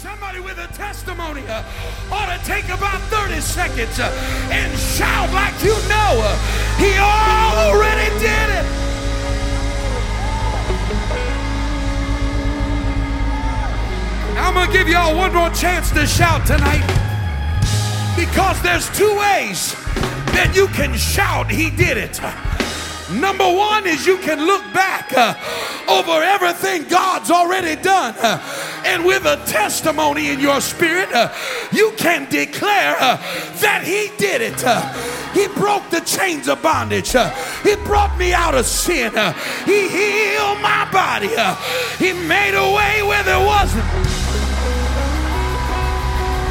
Somebody with a testimony uh, ought to take about 30 seconds uh, and shout like you know uh, he already did it. I'm going to give y'all one more chance to shout tonight because there's two ways that you can shout he did it. Number one is you can look back uh, over everything God's already done. Uh, and with a testimony in your spirit, uh, you can declare uh, that He did it. Uh, he broke the chains of bondage. Uh, he brought me out of sin. he healed my body. he made a way where there wasn't.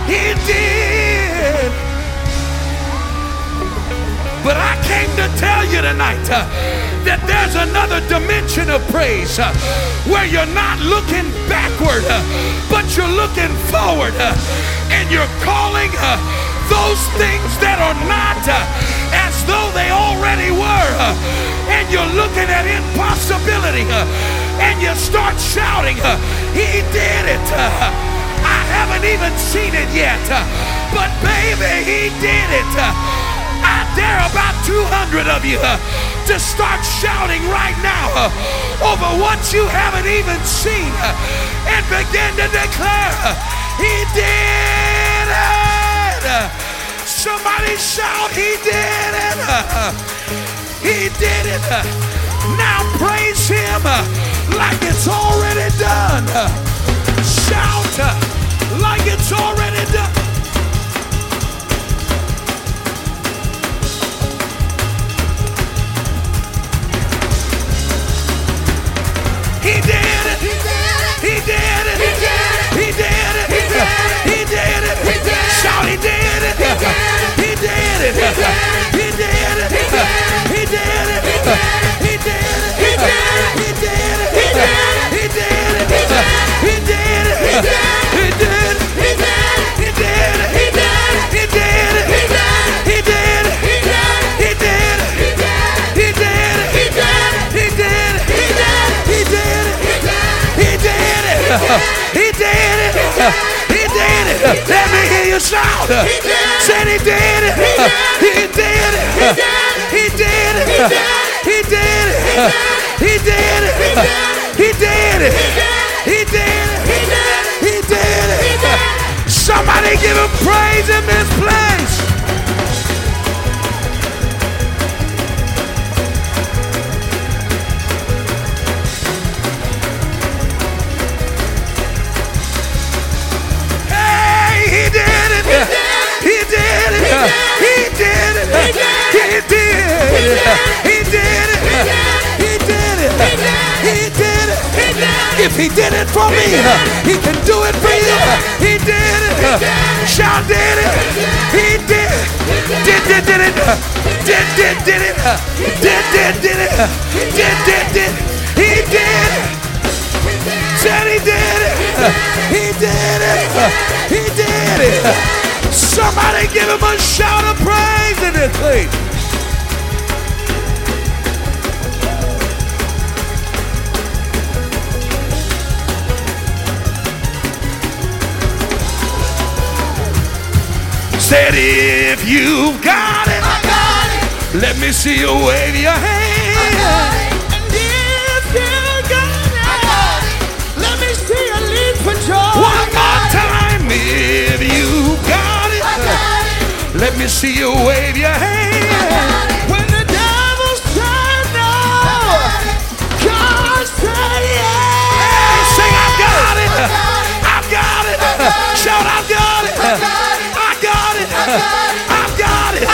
He did. But I came to tell you tonight uh, that there's another dimension of praise uh, where you're not looking backward, uh, but you're looking forward uh, and you're calling uh, those things that are not uh, as though they already were. and you're looking at impossibility and you start shouting, He did it. I haven't even seen it yet, but baby, He did it. Dare about 200 of you uh, to start shouting right now uh, over what you haven't even seen uh, and begin to declare, uh, He did it. Uh, somebody shout, He did it. Uh, he did it. Now praise Him like it's already done. Shout like it's already done. He did did it. Let me hear you shout. He did. Said he did it. He did it. He did it. He did it. He did it. He did it. He did it. He did it. Somebody give him praise in this place. Did it. He did it. He did it. He did it. If he did it for me, he can do it for you. He did it. Shout did it. He did. Did did did it. Did did did it. Did did did it. Did did did. He did. Said he did it. He did it. He did it. Somebody give him a shout of praise in this place. Said, if you've got it, I got it. Let me see you wave your hand. I got it. And if you got it, I got it. Let me see you leap for joy. One more time, if you got it, I got it. Let me see you wave your hand.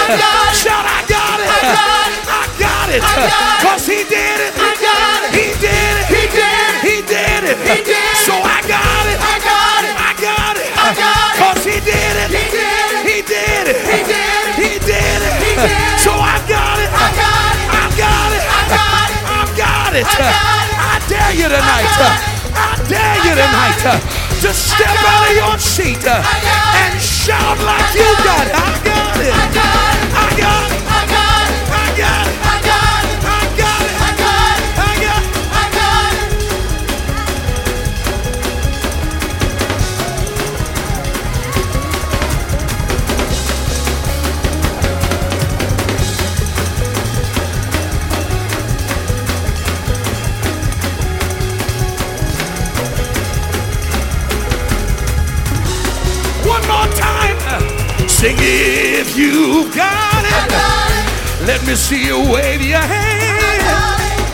I got it. Shout, I got it. I got it. I got it. Cause he did it. I got it. He did it. He did it. He did it. He did it. So I got it. I got it. I got it. I got it. Cause he did it. He did it. He did it. He did it. He did it. He did it. So I got it. I got it. I got it. I got it. I got it. I dare you tonight. I dare you tonight to step out of your seat and shout like you got it. I got it. I got it. I got it. I got it. I got it. I got it. Sing if you've got it. got it. Let me see you wave your hand. I got it.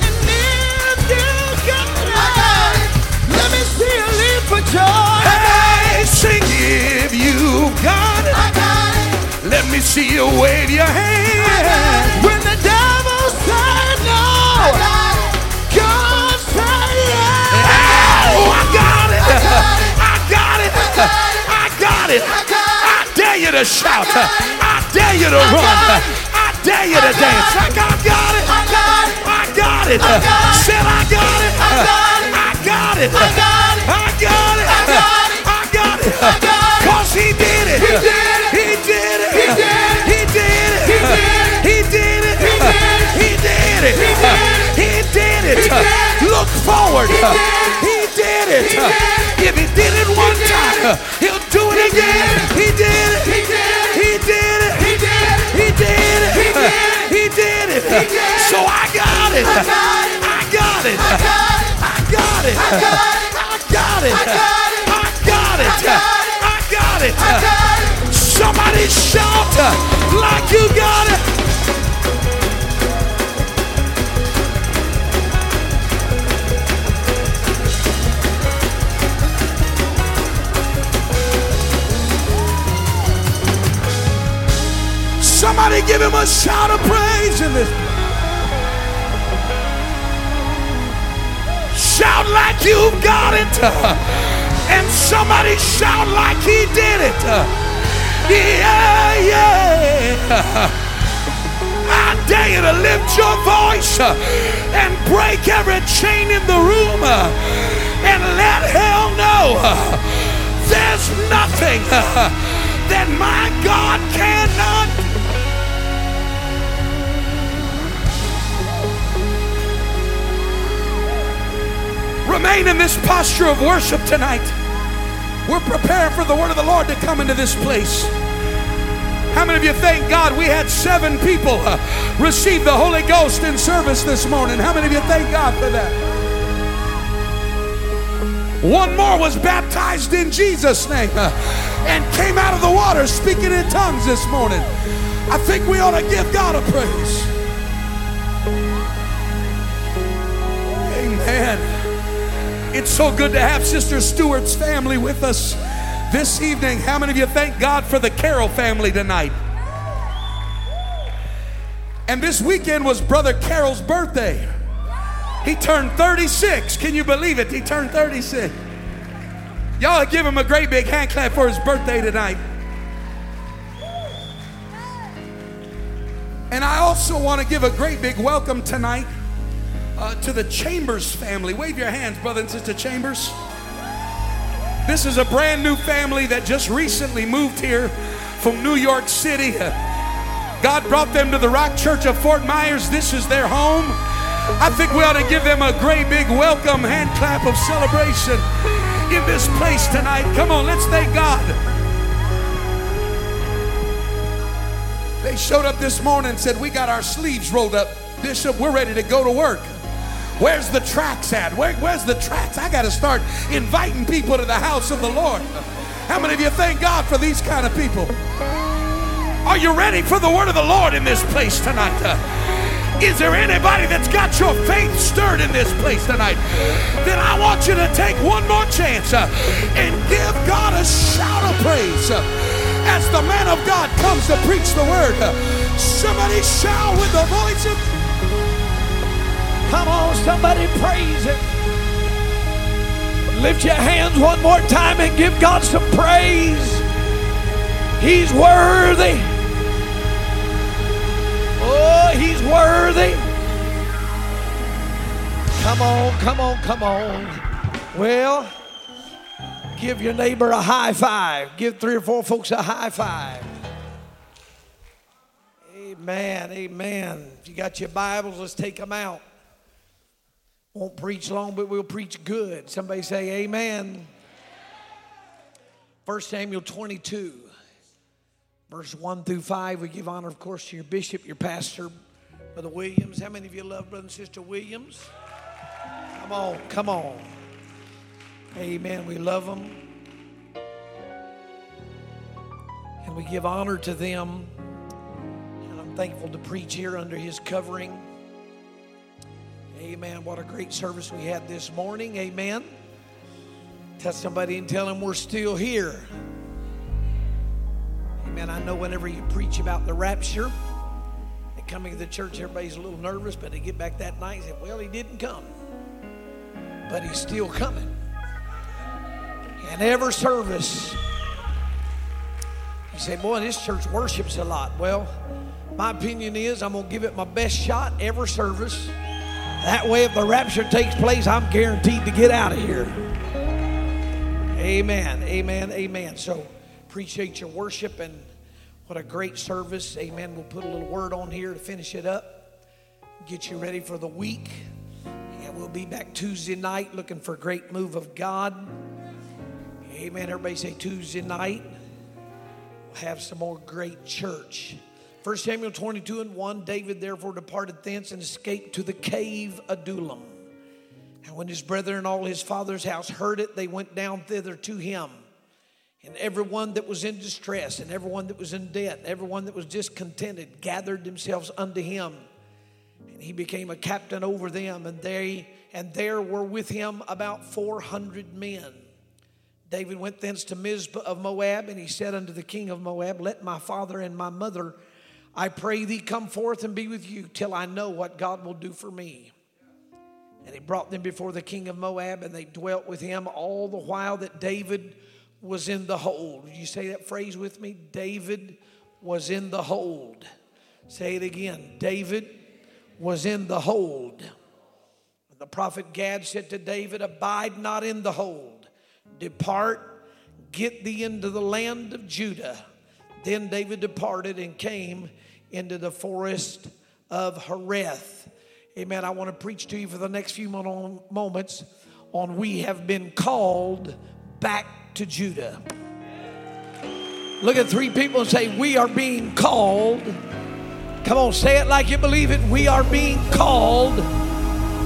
I got it. Let me see you leap for joy. Hey, sing if you've got it. Got it. Let me see you wave your hand. When the devil said no, God said yes. Oh, I got it. it. I got it. I got it. I got I dare dare you to shout. I dare you to run. I dare you to dance. I got it. I got it. I got it. Said I got it. I got it. I got it. I got it. I got it. I got it. Cause he did it. He did it. He did it. He did it. He did it. He did it. He did it. He did it. Look forward. He did it. If he did it one time, he'll do it again. I got it. I got it. I got it. I got it. I got it. I got it. I got it. Somebody shout like you got it. Somebody give him a shout of praise in this. Shout like you've got it. And somebody shout like he did it. Yeah, yeah. I dare you to lift your voice and break every chain in the room and let hell know there's nothing that my God cannot Remain in this posture of worship tonight. We're preparing for the word of the Lord to come into this place. How many of you thank God we had seven people uh, receive the Holy Ghost in service this morning? How many of you thank God for that? One more was baptized in Jesus' name uh, and came out of the water speaking in tongues this morning. I think we ought to give God a praise. Amen. It's so good to have Sister Stewart's family with us this evening. How many of you thank God for the Carroll family tonight? And this weekend was Brother Carroll's birthday. He turned 36. Can you believe it? He turned 36. Y'all give him a great big hand clap for his birthday tonight. And I also want to give a great big welcome tonight uh, to the Chambers family. Wave your hands, brother and sister Chambers. This is a brand new family that just recently moved here from New York City. God brought them to the Rock Church of Fort Myers. This is their home. I think we ought to give them a great big welcome hand clap of celebration in this place tonight. Come on, let's thank God. They showed up this morning and said, We got our sleeves rolled up. Bishop, we're ready to go to work. Where's the tracks at? Where, where's the tracks? I got to start inviting people to the house of the Lord. How many of you thank God for these kind of people? Are you ready for the word of the Lord in this place tonight? Uh, is there anybody that's got your faith stirred in this place tonight? Then I want you to take one more chance uh, and give God a shout of praise uh, as the man of God comes to preach the word. Uh, somebody shout with the voice of Come on, somebody praise Him. Lift your hands one more time and give God some praise. He's worthy. Oh, He's worthy. Come on, come on, come on. Well, give your neighbor a high five. Give three or four folks a high five. Amen, amen. If you got your Bibles, let's take them out. Won't preach long, but we'll preach good. Somebody say amen. 1 Samuel 22, verse 1 through 5. We give honor, of course, to your bishop, your pastor, Brother Williams. How many of you love Brother and Sister Williams? Come on, come on. Amen. We love them. And we give honor to them. And I'm thankful to preach here under his covering. Amen. What a great service we had this morning. Amen. Tell somebody and tell them we're still here. Amen. I know whenever you preach about the rapture, and coming to the church, everybody's a little nervous, but they get back that night and say, Well, he didn't come. But he's still coming. And every service, you say, Boy, this church worships a lot. Well, my opinion is I'm going to give it my best shot every service. That way, if the rapture takes place, I'm guaranteed to get out of here. Amen, amen, amen. So, appreciate your worship and what a great service. Amen. We'll put a little word on here to finish it up, get you ready for the week. And we'll be back Tuesday night looking for a great move of God. Amen. Everybody say Tuesday night. We'll have some more great church. 1 Samuel 22 and 1 David therefore departed thence and escaped to the cave Adullam. And when his brethren and all his father's house heard it, they went down thither to him. And everyone that was in distress, and everyone that was in debt, everyone that was discontented gathered themselves unto him. And he became a captain over them, and they and there were with him about four hundred men. David went thence to Mizpah of Moab, and he said unto the king of Moab, Let my father and my mother, I pray thee, come forth and be with you till I know what God will do for me. And he brought them before the king of Moab, and they dwelt with him all the while that David was in the hold. You say that phrase with me? David was in the hold. Say it again. David was in the hold. The prophet Gad said to David, Abide not in the hold, depart, get thee into the land of Judah. Then David departed and came into the forest of Hereth. Amen. I want to preach to you for the next few moments on we have been called back to Judah. Look at three people and say, We are being called. Come on, say it like you believe it. We are being called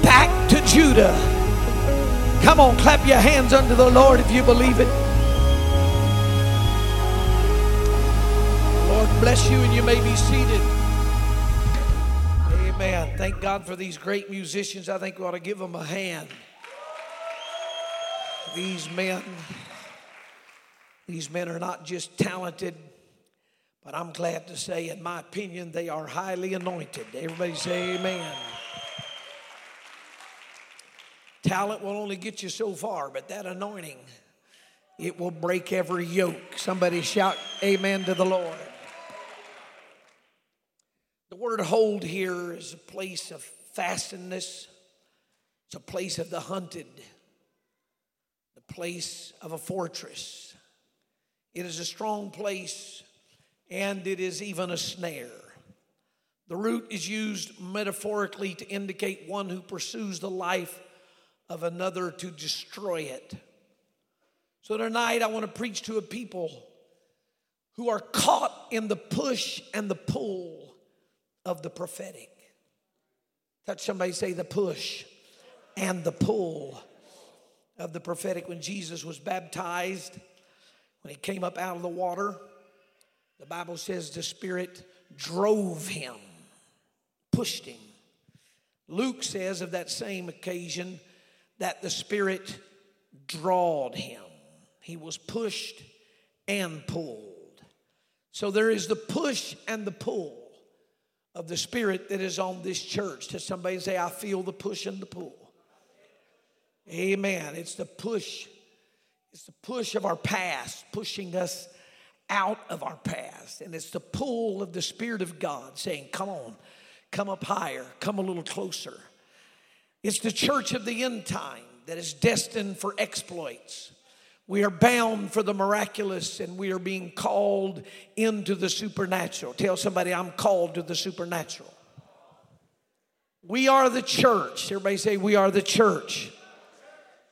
back to Judah. Come on, clap your hands unto the Lord if you believe it. Bless you and you may be seated. Amen. Thank God for these great musicians. I think we ought to give them a hand. These men, these men are not just talented, but I'm glad to say, in my opinion, they are highly anointed. Everybody say amen. Talent will only get you so far, but that anointing, it will break every yoke. Somebody shout amen to the Lord. The word hold here is a place of fastness. It's a place of the hunted, the place of a fortress. It is a strong place and it is even a snare. The root is used metaphorically to indicate one who pursues the life of another to destroy it. So tonight I want to preach to a people who are caught in the push and the pull of the prophetic. Touch somebody say the push and the pull of the prophetic. When Jesus was baptized, when he came up out of the water, the Bible says the Spirit drove him, pushed him. Luke says of that same occasion that the Spirit drawed him. He was pushed and pulled. So there is the push and the pull of the Spirit that is on this church. To somebody say, I feel the push and the pull. Amen. It's the push. It's the push of our past, pushing us out of our past. And it's the pull of the Spirit of God saying, Come on, come up higher, come a little closer. It's the church of the end time that is destined for exploits. We are bound for the miraculous and we are being called into the supernatural. Tell somebody, I'm called to the supernatural. We are the church. Everybody say, We are the church.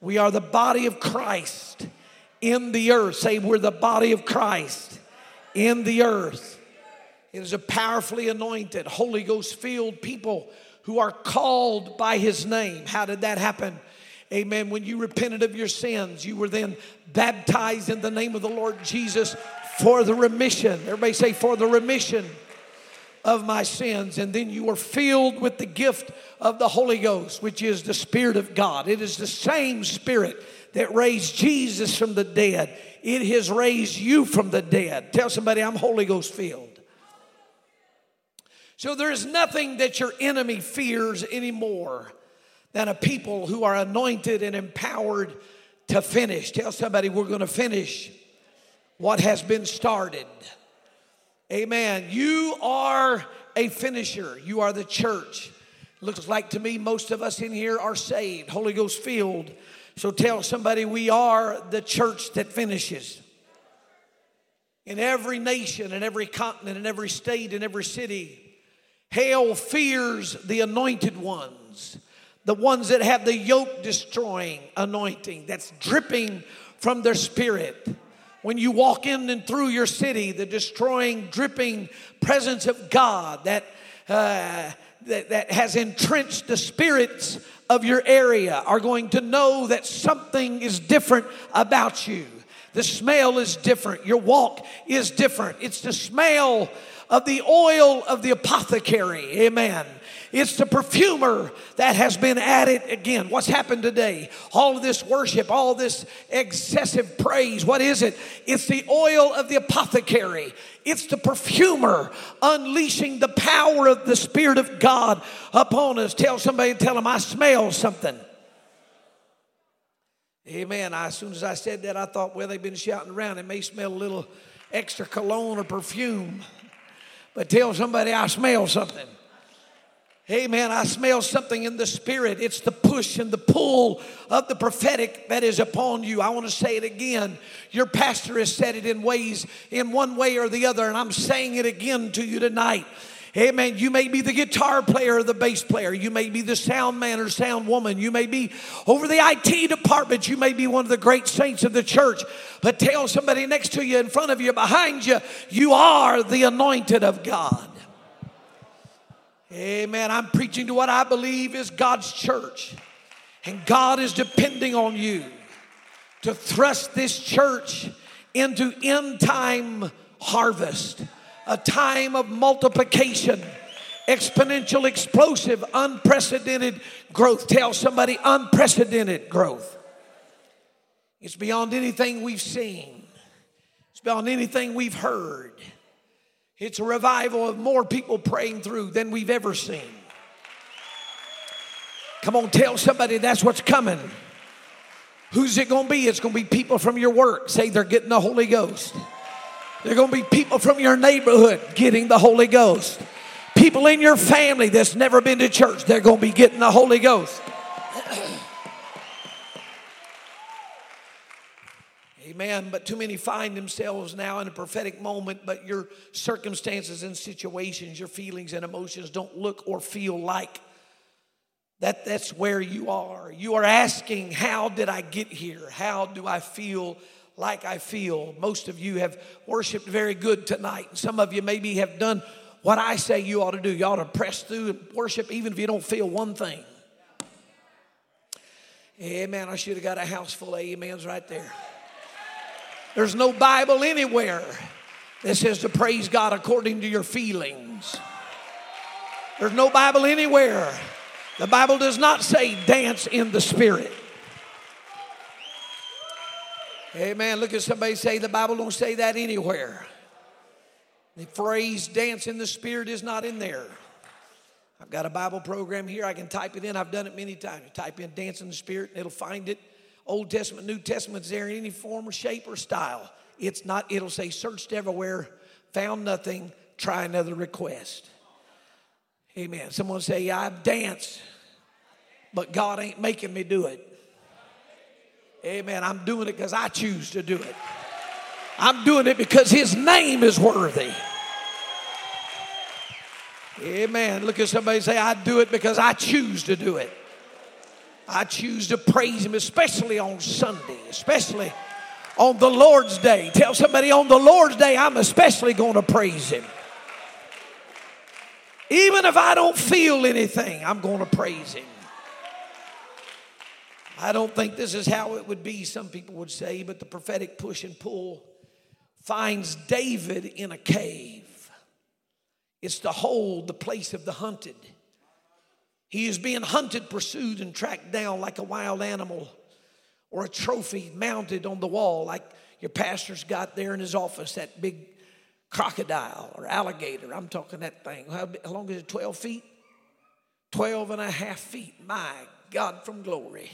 We are the body of Christ in the earth. Say, We're the body of Christ in the earth. It is a powerfully anointed, Holy Ghost filled people who are called by his name. How did that happen? Amen. When you repented of your sins, you were then baptized in the name of the Lord Jesus for the remission. Everybody say, for the remission of my sins. And then you were filled with the gift of the Holy Ghost, which is the Spirit of God. It is the same Spirit that raised Jesus from the dead. It has raised you from the dead. Tell somebody, I'm Holy Ghost filled. So there is nothing that your enemy fears anymore than a people who are anointed and empowered to finish. Tell somebody, we're going to finish what has been started. Amen. You are a finisher, you are the church. Looks like to me most of us in here are saved, Holy Ghost filled. So tell somebody we are the church that finishes. In every nation, in every continent, in every state, in every city, hell fears the anointed ones, the ones that have the yoke destroying anointing that's dripping from their spirit. When you walk in and through your city, the destroying, dripping presence of God that, uh, that, that has entrenched the spirits of your area are going to know that something is different about you. The smell is different. Your walk is different. It's the smell of the oil of the apothecary. Amen. It's the perfumer that has been added again. What's happened today? All this worship, all this excessive praise. What is it? It's the oil of the apothecary. It's the perfumer unleashing the power of the Spirit of God upon us. Tell somebody, tell them, I smell something. Amen. I, as soon as I said that, I thought, well, they've been shouting around. It may smell a little extra cologne or perfume. But tell somebody, I smell something. Hey man, I smell something in the spirit. It's the push and the pull of the prophetic that is upon you. I want to say it again. Your pastor has said it in ways, in one way or the other, and I'm saying it again to you tonight. Amen. You may be the guitar player or the bass player. You may be the sound man or sound woman. You may be over the IT department. You may be one of the great saints of the church. But tell somebody next to you, in front of you, behind you, you are the anointed of God. Amen. I'm preaching to what I believe is God's church. And God is depending on you to thrust this church into end time harvest, a time of multiplication, exponential, explosive, unprecedented growth. Tell somebody unprecedented growth. It's beyond anything we've seen, it's beyond anything we've heard. It's a revival of more people praying through than we've ever seen. Come on, tell somebody that's what's coming. Who's it to be? It's to be people from your work. Say they're getting the Holy Ghost. They're to be people from your neighborhood getting the Holy Ghost. People in your family that's never been to church, they're to be getting the Holy Ghost. Amen. But too many find themselves now in a prophetic moment, but your circumstances and situations, your feelings and emotions don't look or feel like that that's where you are. You are asking, How did I get here? How do I feel like I feel? Most of you have worshiped very good tonight. Some of you maybe have done what I say you ought to do. You ought to press through and worship even if you don't feel one thing. Amen. I should have got a house full of amens right there. There's no Bible anywhere that says to praise God according to your feelings. There's no Bible anywhere. The Bible does not say dance in the Spirit. Amen. Look at somebody say the Bible don't say that anywhere. The phrase dance in the Spirit is not in there. I've got a Bible program here. I can type it in. I've done it many times. Type in dance in the Spirit, and it'll find it. Old Testament, New Testament, is there in any form or shape or style. It's not, it'll say searched everywhere, found nothing, try another request. Amen. Someone say, yeah, I've danced, but God ain't making me do it. Amen. I'm doing it because I choose to do it. I'm doing it because His name is worthy. Amen. Look at somebody say, I do it because I choose to do it. I choose to praise Him, especially on Sunday, especially on the Lord's Day. Tell somebody on the Lord's Day, I'm especially going to praise Him. Even if I don't feel anything, I'm going to praise Him. I don't think this is how it would be, some people would say, but the prophetic push and pull finds David in a cave. It's the hold, the place of the hunted. He is being hunted, pursued, and tracked down like a wild animal or a trophy mounted on the wall, like your pastor's got there in his office, that big crocodile or alligator. I'm talking that thing. How, long is it? 12 feet? 12 and a half feet. My God from glory.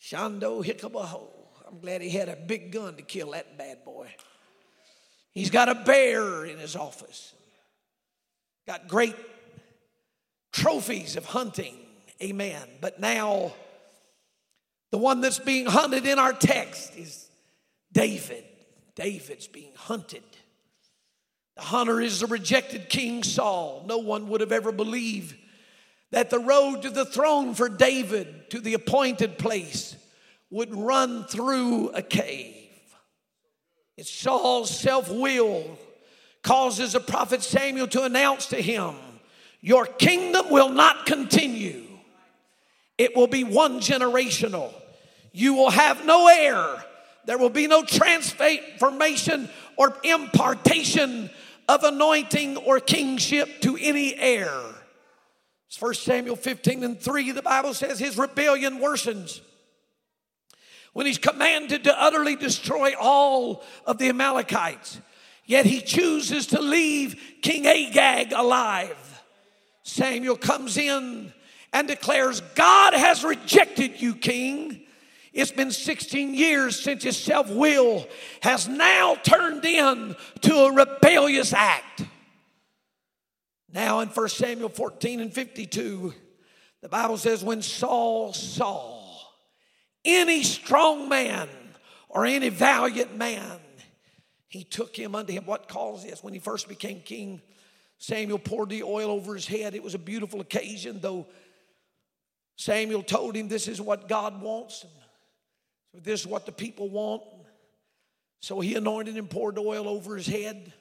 Shondo Hickabaho. I'm glad he had a big gun to kill that bad boy. He's got a bear in his office. Got great trophies of hunting. Amen. But now, the one that's being hunted in our text is David. David's being hunted. The hunter is the rejected King Saul. No one would have ever believed that the road to the throne for David, to the appointed place, would run through a cave. It's Saul's self will causes the prophet Samuel to announce to him, Your kingdom will not continue, it will be one generational. You will have no heir. There will be no transformation or impartation of anointing or kingship to any heir. It's 1 Samuel 15 and 3. The Bible says his rebellion worsens when he's commanded to utterly destroy all of the Amalekites. Yet he chooses to leave King Agag alive. Samuel comes in and declares, God has rejected you, king. It's been 16 years since his self will has now turned in to a rebellious act. Now in 1 Samuel 14 and 52, the Bible says, when Saul saw any strong man or any valiant man, he took him unto him. What caused this? When he first became king, Samuel poured the oil over his head. It was a beautiful occasion, though Samuel told him, This is what God wants. And this is what the people want. So he anointed and poured oil over his head.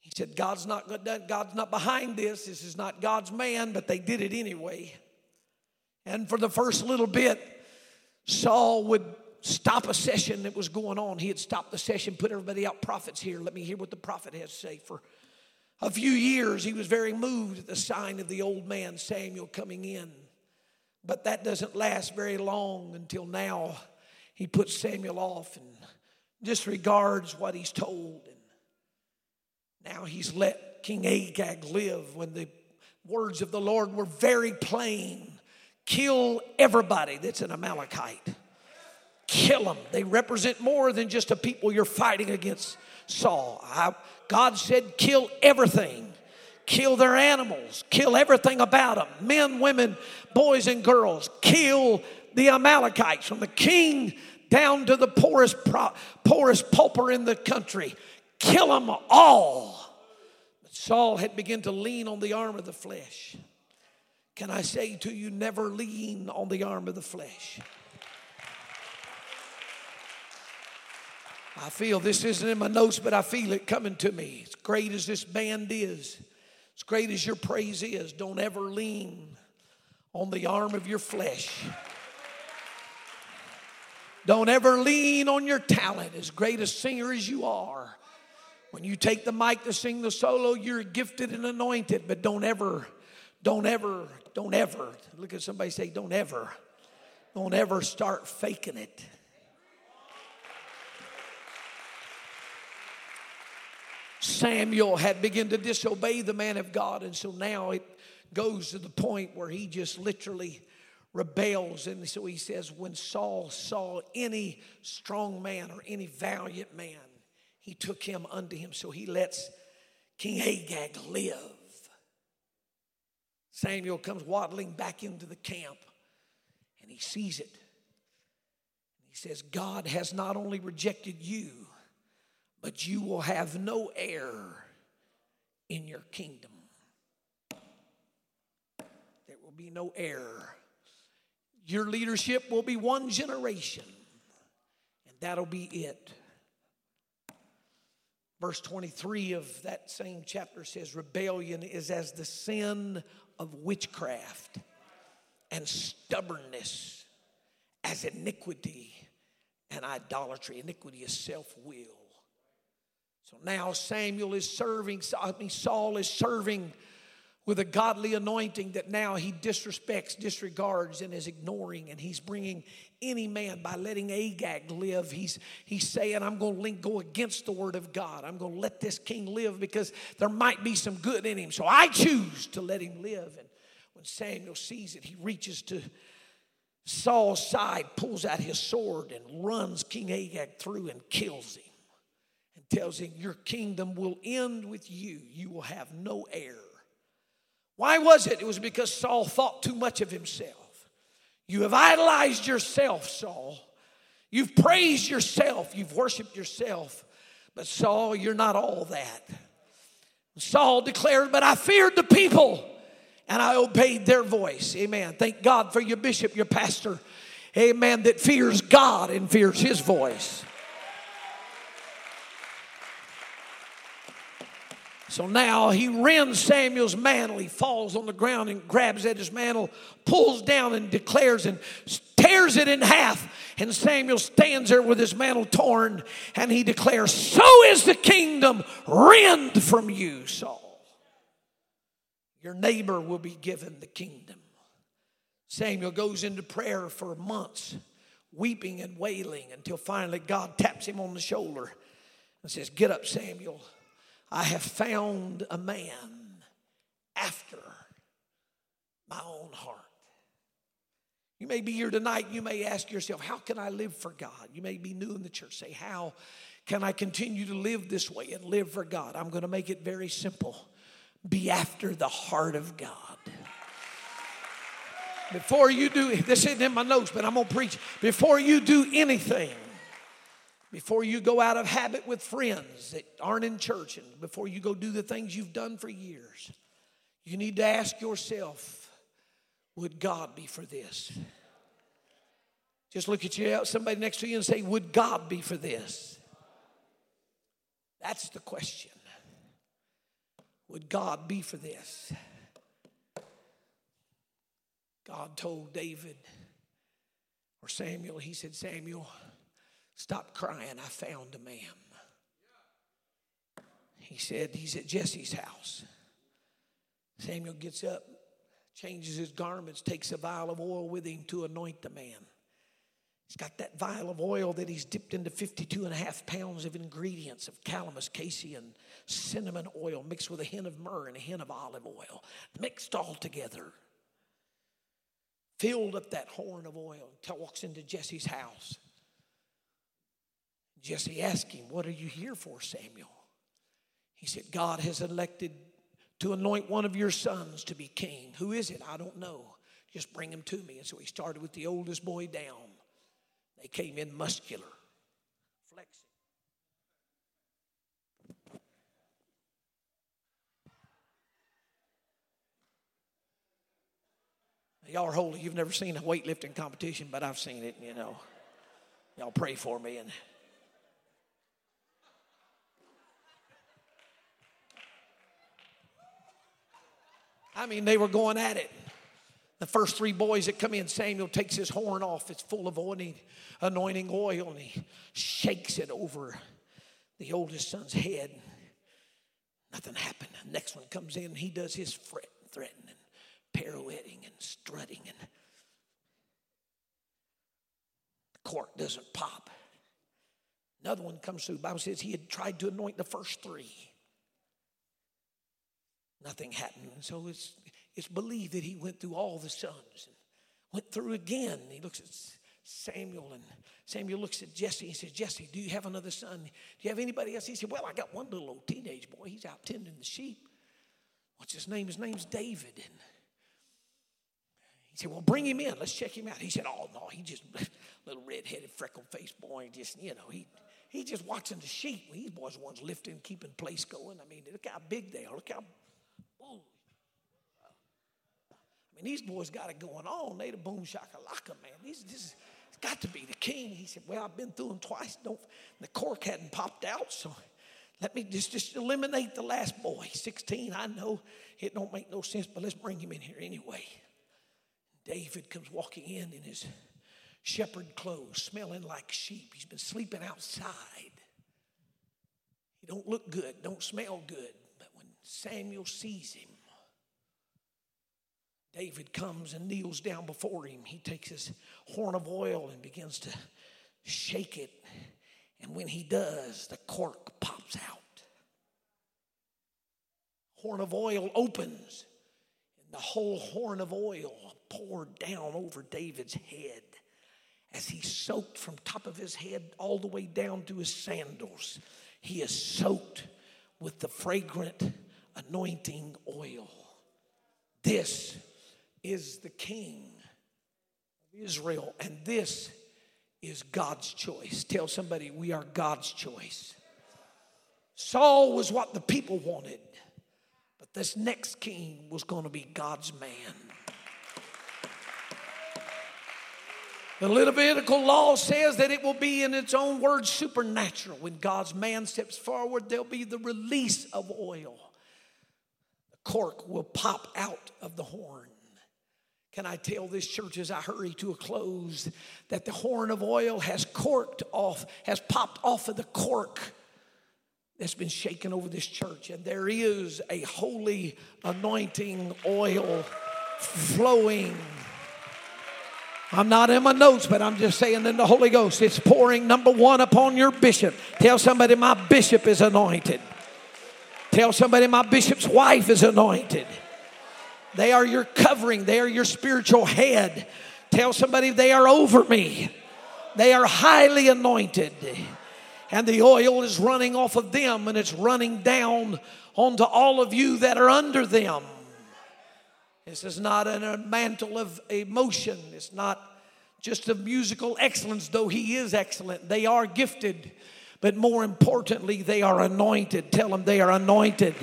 He said, God's not, God's not behind this. This is not God's man, but they did it anyway. And for the first little bit, Saul would stop a session that was going on. He had stopped the session, put everybody out, prophets here. Let me hear what the prophet has to say. For a few years, he was very moved at the sign of the old man Samuel coming in. But that doesn't last very long until now he puts Samuel off and disregards what he's told. And now he's let King Agag live when the words of the Lord were very plain kill everybody that's an Amalekite. Kill them. They represent more than just a people you're fighting against Saul. I, God said, kill everything. Kill their animals. Kill everything about them men, women, boys, and girls. Kill the Amalekites from the king down to the poorest, poorest pauper in the country. Kill them all. But Saul had begun to lean on the arm of the flesh. Can I say to you, never lean on the arm of the flesh? I feel this isn't in my notes, but I feel it coming to me. As great as this band is, as great as your praise is, don't ever lean on the arm of your flesh. Don't ever lean on your talent, as great a singer as you are. When you take the mic to sing the solo, you're gifted and anointed, but don't ever, don't ever, don't ever, look at somebody say, don't ever, don't ever start faking it. Samuel had begun to disobey the man of God, and so now it goes to the point where he just literally rebels. And so he says, when Saul saw any strong man or any valiant man, he took him unto him. So he lets King Agag live. Samuel comes waddling back into the camp and he sees it. He says, God has not only rejected you, but you will have no heir in your kingdom. There will be no heir. Your leadership will be one generation, and that'll be it. Verse 23 of that same chapter says, Rebellion is as the sin of witchcraft. and stubbornness as iniquity and idolatry. Iniquity is self will. So now Samuel is serving, I mean, Saul is serving with a godly anointing that now he disrespects, disregards, and is ignoring. And he's bringing any man by letting Agag live. He's, he's saying, I'm going to go against the word of God. I'm going to let this king live because there might be some good in him. So I choose to let him live. And when Samuel sees it, he reaches to Saul's side, pulls out his sword, and runs King Agag through and kills him. Tells him, Your kingdom will end with you. You will have no heir. Why was it? It was because Saul thought too much of himself. You have idolized yourself, Saul. You've praised yourself. You've worshiped yourself. But Saul, you're not all that. Saul declared, But I feared the people and I obeyed their voice. Amen. Thank God for your bishop, your pastor. Amen. That fears God and fears his voice. So now he rends Samuel's mantle. He falls on the ground and grabs at his mantle, pulls down and declares and tears it in half. And Samuel stands there with his mantle torn and he declares, So is the kingdom rend from you, Saul. Your neighbor will be given the kingdom. Samuel goes into prayer for months, weeping and wailing until finally God taps him on the shoulder and says, Get up, Samuel. I have found a man after my own heart. You may be here tonight, you may ask yourself, How can I live for God? You may be new in the church. Say, How can I continue to live this way and live for God? I'm going to make it very simple be after the heart of God. Before you do, this isn't in my notes, but I'm going to preach. Before you do anything, before you go out of habit with friends that aren't in church, and before you go do the things you've done for years, you need to ask yourself, would God be for this? Just look at you, somebody next to you, and say, Would God be for this? That's the question. Would God be for this? God told David or Samuel, He said, Samuel, Stop crying. I found a man. He said, He's at Jesse's house. Samuel gets up, changes his garments, takes a vial of oil with him to anoint the man. He's got that vial of oil that he's dipped into 52 and a half pounds of ingredients of calamus, cassia, and cinnamon oil mixed with a hint of myrrh and a hint of olive oil, mixed all together. Filled up that horn of oil, walks into Jesse's house. Jesse asked him, What are you here for, Samuel? He said, God has elected to anoint one of your sons to be king. Who is it? I don't know. Just bring him to me. And so he started with the oldest boy down. They came in muscular, flexing. Y'all are holy. You've never seen a weightlifting competition, but I've seen it, you know. Y'all pray for me and I mean, they were going at it. The first three boys that come in, Samuel takes his horn off. It's full of anointing oil, and he shakes it over the oldest son's head. Nothing happened. The next one comes in, he does his fret, threatening, pirouetting, and strutting, and the cork doesn't pop. Another one comes through. The Bible says he had tried to anoint the first three. Nothing happened. And so it's, it's believed that he went through all the sons and went through again. He looks at Samuel and Samuel looks at Jesse and says, Jesse, do you have another son? Do you have anybody else? He said, Well, I got one little old teenage boy. He's out tending the sheep. What's his name? His name's David. And he said, Well, bring him in. Let's check him out. He said, Oh, no, he just little red-headed, freckle-faced boy. Just, you know, he he just watching the sheep. These boys are ones lifting, keeping place going. I mean, look how big they are. Look how I mean, these boys got it going on. They the boom shakalaka, man. These, this has got to be the king. He said, Well, I've been through them twice. Don't the cork hadn't popped out, so let me just, just eliminate the last boy. 16, I know it don't make no sense, but let's bring him in here anyway. David comes walking in in his shepherd clothes, smelling like sheep. He's been sleeping outside. He don't look good, don't smell good. But when Samuel sees him, David comes and kneels down before him. He takes his horn of oil and begins to shake it. And when he does, the cork pops out. Horn of oil opens, and the whole horn of oil poured down over David's head as he soaked from top of his head all the way down to his sandals. He is soaked with the fragrant anointing oil. This is the king of Israel, and this is God's choice. Tell somebody, we are God's choice. Saul was what the people wanted, but this next king was going to be God's man. The Levitical law says that it will be, in its own words, supernatural. When God's man steps forward, there'll be the release of oil. The cork will pop out of the horn. Can I tell this church as I hurry to a close that the horn of oil has corked off, has popped off of the cork that's been shaken over this church, and there is a holy anointing oil flowing I'm not in my notes, but I'm just saying in the Holy Ghost, it's pouring number one upon your bishop. Tell somebody my bishop is anointed. Tell somebody my bishop's wife is anointed. They are your covering, they are your spiritual head. Tell somebody they are over me. They are highly anointed. And the oil is running off of them and it's running down onto all of you that are under them. This is not a mantle of emotion. It's not just of musical excellence, though he is excellent. They are gifted, but more importantly, they are anointed. Tell them they are anointed.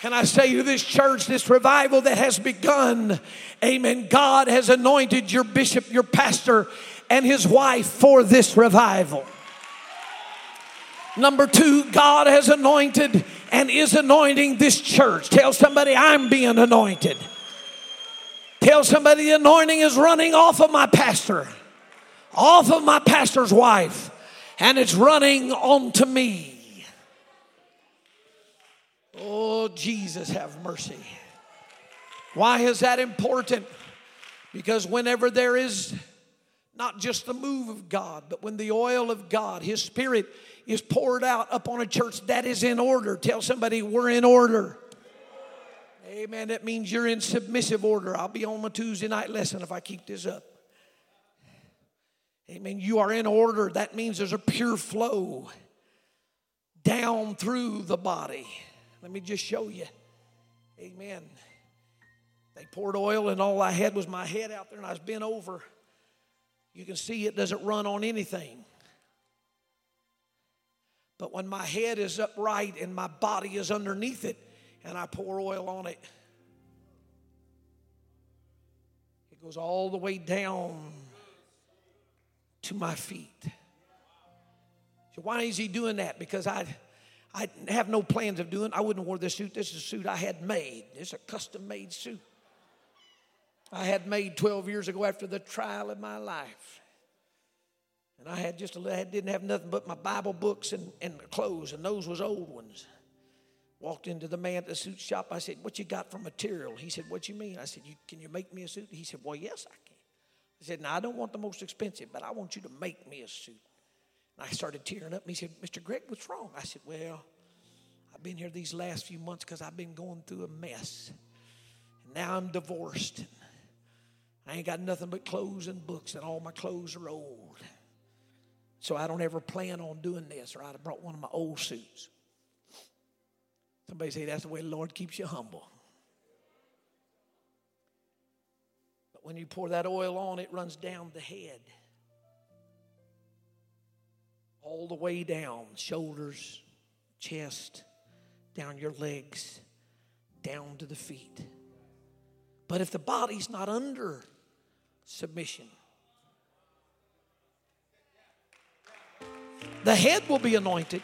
Can I say to this church, this revival that has begun, amen. God has anointed your bishop, your pastor, and his wife for this revival. Number two, God has anointed and is anointing this church. Tell somebody, I'm being anointed. Tell somebody, the anointing is running off of my pastor, off of my pastor's wife, and it's running onto me. Oh, Jesus, have mercy. Why is that important? Because whenever there is not just the move of God, but when the oil of God, His Spirit, is poured out upon a church that is in order. Tell somebody we're in order. Amen. That means you're in submissive order. I'll be on my Tuesday night lesson if I keep this up. Amen. You are in order. That means there's a pure flow down through the body. Let me just show you. Amen. They poured oil, and all I had was my head out there, and I was bent over. You can see it doesn't run on anything. But when my head is upright and my body is underneath it, and I pour oil on it, it goes all the way down to my feet. So why is he doing that? Because I, I have no plans of doing. I wouldn't wear this suit. This is a suit I had made. It's a custom made suit. I had made 12 years ago after the trial of my life. And I had just a, I didn't have nothing but my Bible books and, and clothes, and those was old ones. Walked into the man at the suit shop. I said, "What you got for material?" He said, "What you mean?" I said, you, "Can you make me a suit?" He said, "Well, yes, I can." I said, "Now I don't want the most expensive, but I want you to make me a suit." And I started tearing up. And he said, "Mr. Greg, what's wrong?" I said, "Well, I've been here these last few months because I've been going through a mess. And now I'm divorced. I ain't got nothing but clothes and books, and all my clothes are old." So I don't ever plan on doing this, or I'd have brought one of my old suits. Somebody say that's the way the Lord keeps you humble. But when you pour that oil on, it runs down the head. All the way down, shoulders, chest, down your legs, down to the feet. But if the body's not under submission, The head will be anointed.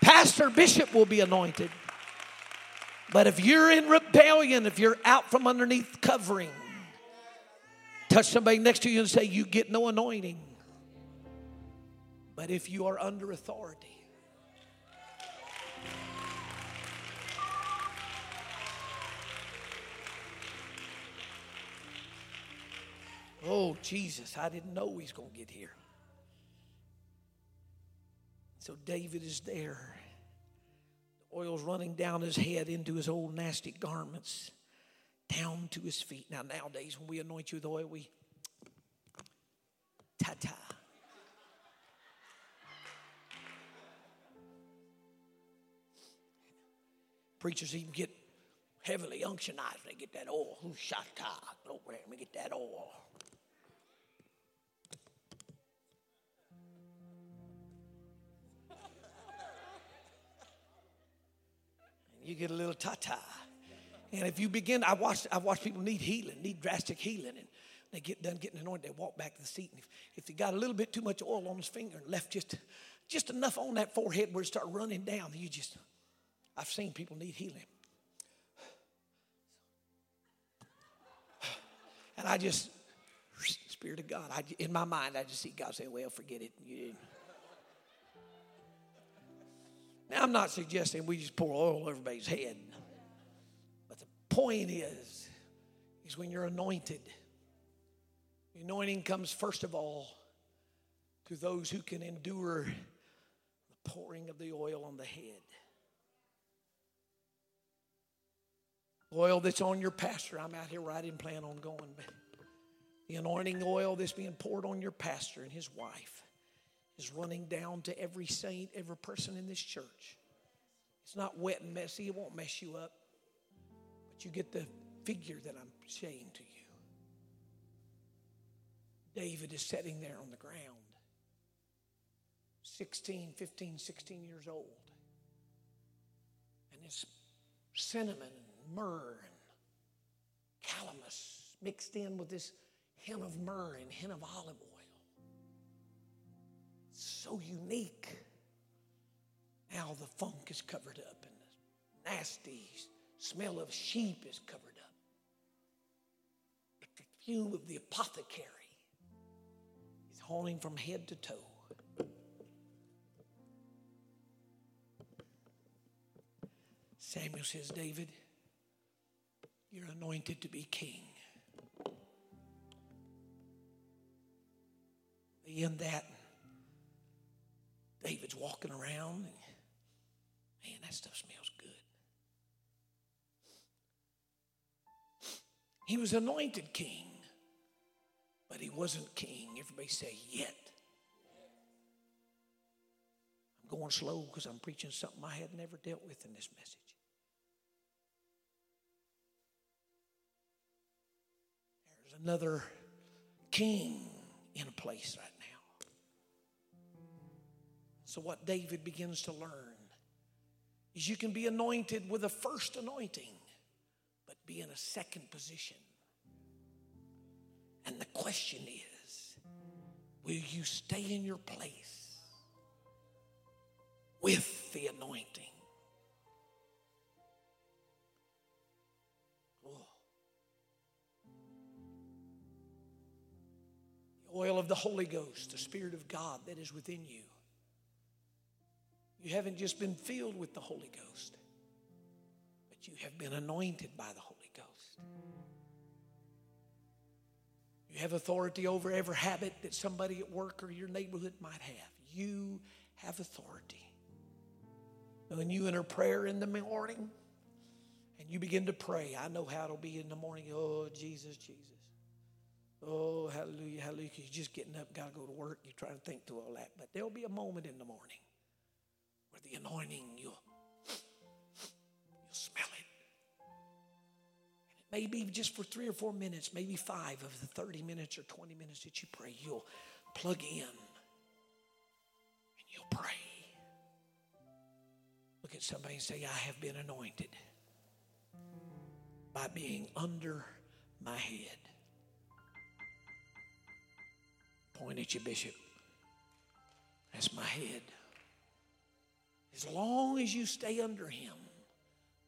Pastor, bishop will be anointed. But if you're in rebellion, if you're out from underneath covering, touch somebody next to you and say, You get no anointing. But if you are under authority, Oh, Jesus, I didn't know he's going to get here. So David is there. The oil's running down his head into his old nasty garments, down to his feet. Now, nowadays, when we anoint you with oil, we ta ta. Preachers even get heavily unctionized. They get that oil. Who shot Glory, let me get that oil. you get a little ta-ta. And if you begin, I watched, I watched people need healing, need drastic healing, and they get done getting anointed, they walk back to the seat. And if, if they got a little bit too much oil on his finger and left just, just enough on that forehead where it start running down, you just, I've seen people need healing. And I just, Spirit of God, I, in my mind, I just see God say, well, forget it. You didn't. Now, I'm not suggesting we just pour oil over everybody's head. But the point is, is when you're anointed, the anointing comes first of all to those who can endure the pouring of the oil on the head. Oil that's on your pastor. I'm out here where I didn't plan on going, but the anointing oil that's being poured on your pastor and his wife is running down to every saint, every person in this church. It's not wet and messy, it won't mess you up. But you get the figure that I'm saying to you. David is sitting there on the ground, 16, 15, 16 years old. And it's cinnamon myrrh and calamus mixed in with this hint of myrrh and hint of olive oil so unique. Now the funk is covered up and the nasty smell of sheep is covered up. But the perfume of the apothecary is haunting from head to toe. Samuel says, David, you're anointed to be king. In that, David's walking around. And, man, that stuff smells good. He was anointed king, but he wasn't king. Everybody say, yet. I'm going slow because I'm preaching something I had never dealt with in this message. Another king in a place right now. so, what David begins to learn is you can be anointed with a first anointing, but be in a second position. And the question is will you stay in your place with the anointing? Oil of the Holy Ghost, the Spirit of God that is within you you haven't just been filled with the Holy Ghost, but you have been anointed by the Holy Ghost. You have authority over every habit that somebody at work or your neighborhood might have. You have authority. When you enter prayer in the morning and you begin to pray, I know how it'll be in the morning. Oh, Jesus, Jesus. Oh, hallelujah, hallelujah. You're just getting up, got to go to work. You're trying to think through all that. But there'll be a moment in the morning where the anointing, you'll, you'll smell it. And it may be just for three or four minutes, maybe five of the 30 minutes or 20 minutes that you pray, you'll plug in and you'll pray. Look at somebody and say, I have been anointed by being under my head. Point at you, Bishop. That's my head. As long as you stay under him,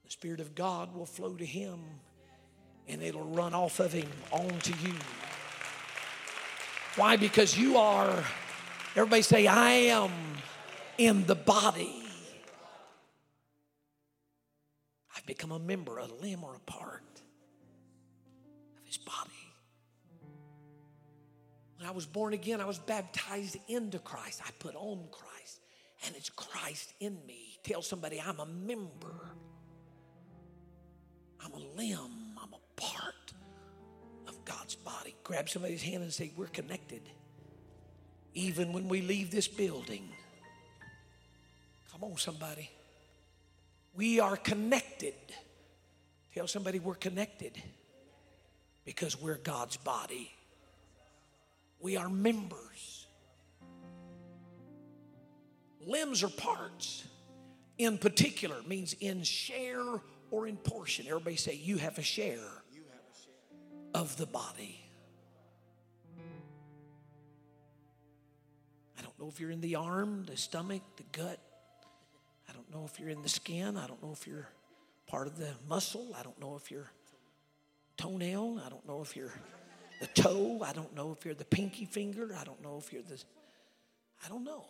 the Spirit of God will flow to him and it'll run off of him onto you. Why? Because you are, everybody say, I am in the body. I've become a member, a limb, or a part When I was born again, I was baptized into Christ. I put on Christ, and it's Christ in me. Tell somebody, I'm a member, I'm a limb, I'm a part of God's body. Grab somebody's hand and say, We're connected. Even when we leave this building. Come on, somebody. We are connected. Tell somebody we're connected because we're God's body. We are members. Limbs are parts. In particular means in share or in portion. Everybody say, You have a share of the body. I don't know if you're in the arm, the stomach, the gut. I don't know if you're in the skin. I don't know if you're part of the muscle. I don't know if you're toenail. I don't know if you're the toe. I don't know if you're the pinky finger. I don't know if you're the. I don't know.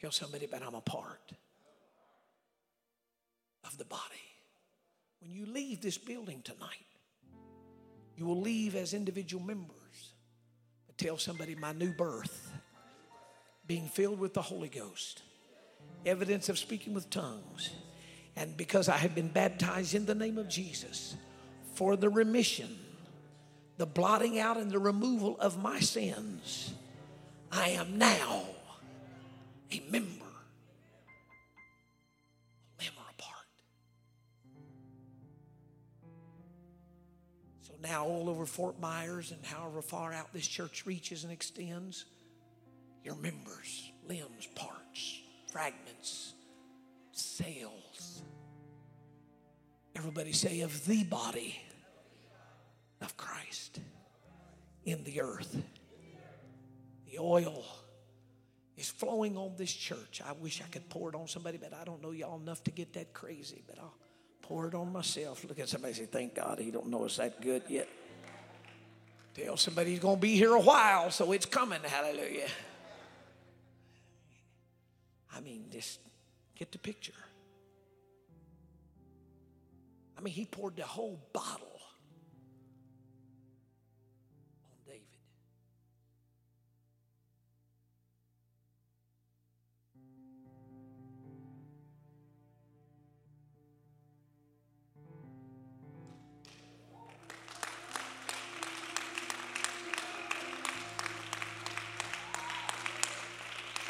Tell somebody, but I'm a part of the body. When you leave this building tonight, you will leave as individual members. But tell somebody, my new birth, being filled with the Holy Ghost, evidence of speaking with tongues, and because I have been baptized in the name of Jesus for the remission, the blotting out, and the removal of my sins, I am now a member, a limb or a part. So now, all over Fort Myers and however far out this church reaches and extends, your members, limbs, parts, fragments, cells. Everybody say, of the body of Christ in the earth. The oil is flowing on this church. I wish I could pour it on somebody, but I don't know y'all enough to get that crazy. But I'll pour it on myself. Look at somebody say, "Thank God he don't know it's that good yet." Tell somebody he's to be here a while, so it's coming. Hallelujah. I mean, just get the picture. I mean, he poured the whole bottle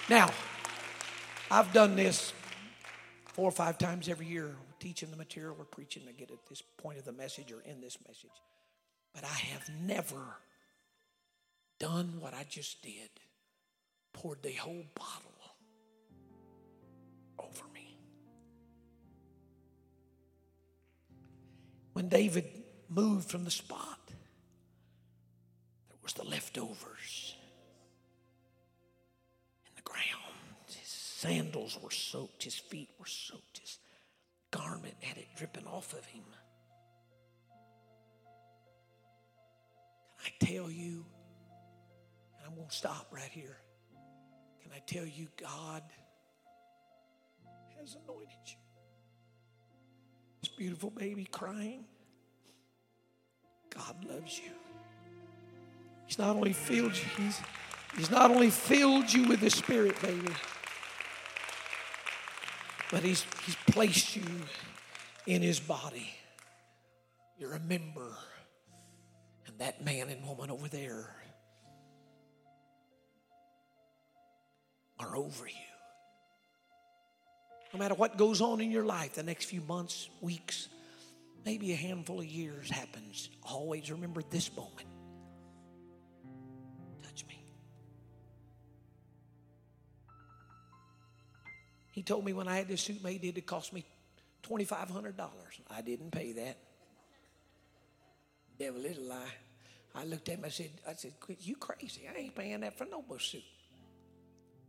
Now, I've done this four or five times every year, teaching the material or preaching to get at this point of the message or in this message. But I have never done what I just did, poured the whole bottle over me. When David moved from the spot, there was the leftovers sandals were soaked, his feet were soaked, his garment had it dripping off of him. Can I tell you, and I'm going to stop right here. Can I tell you, God has anointed you? This beautiful baby crying. God loves you. He's not only filled you, he's, he's not only filled you with the Spirit, baby, but he's, he's placed you in his body. You're a member. And that man and woman over there are over you. No matter what goes on in your life, the next few months, weeks, maybe a handful of years happens, always remember this moment. He told me when I had this suit made, it cost me $2,500. I didn't pay that. Devil is a lie. I looked at him, I said, I said, you crazy. I ain't paying that for no bush suit.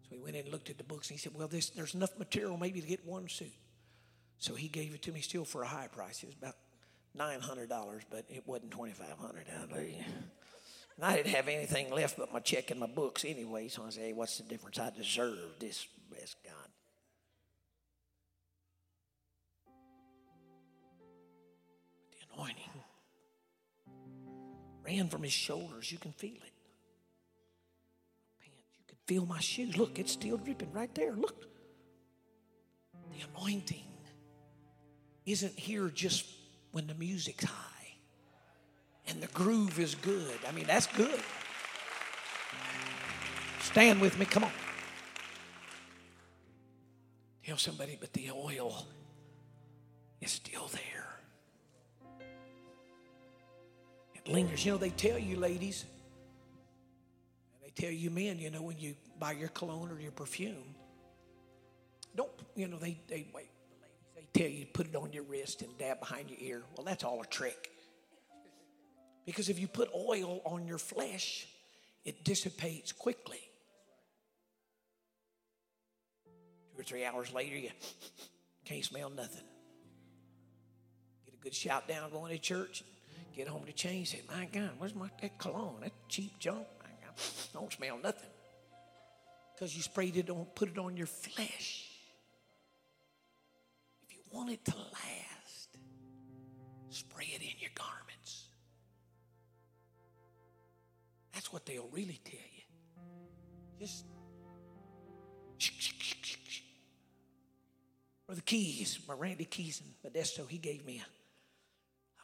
So he went in and looked at the books and he said, Well, this, there's enough material maybe to get one suit. So he gave it to me still for a high price. It was about $900, but it wasn't 2500 Hallelujah. And I didn't have anything left but my check and my books anyway, so I said, hey, what's the difference? I deserve this, bless God. Anointing ran from his shoulders. You can feel it. Pants, you can feel my shoes. Look, it's still dripping right there. Look. The anointing isn't here just when the music's high and the groove is good. I mean, that's good. Stand with me, come on. Tell somebody, but the oil is still there. Lingers. You know, they tell you, ladies, and they tell you men, you know, when you buy your cologne or your perfume, don't, you know, they, they wait They tell you to put it on your wrist and dab behind your ear. Well, that's all a trick. Because if you put oil on your flesh, it dissipates quickly. Two or three hours later, you can't smell nothing. Get a good shout down going to church, get home to change, say, My God, where's my that cologne? That cheap junk. My God, don't smell nothing. Because you sprayed it on, put it on your flesh If you want it to last, spray it in your garments. That's what they'll really tell you. Just or the keys, my Randy Keys in Modesto, he gave me a.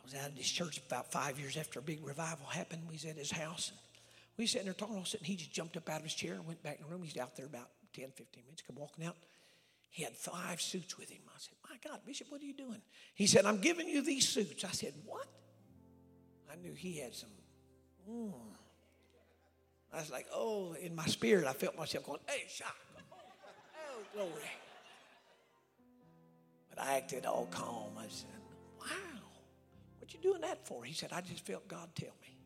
Was out of this church about five years after a big revival happened. We was at his house. And we were sitting there talking. All of a sudden, he just jumped up out of his chair and went back in the room. He's out there about 10, 15 minutes. Come walking out. He had five suits with him. I said, My God, Bishop, what are you doing? He said, I'm giving you these suits. I said, What? I knew he had some. Mm. I was like, Oh, in my spirit, I felt myself going, Hey, shot. Oh, glory. But I acted all calm. I said, Wow, what you doing that for? He said, I just felt God tell me.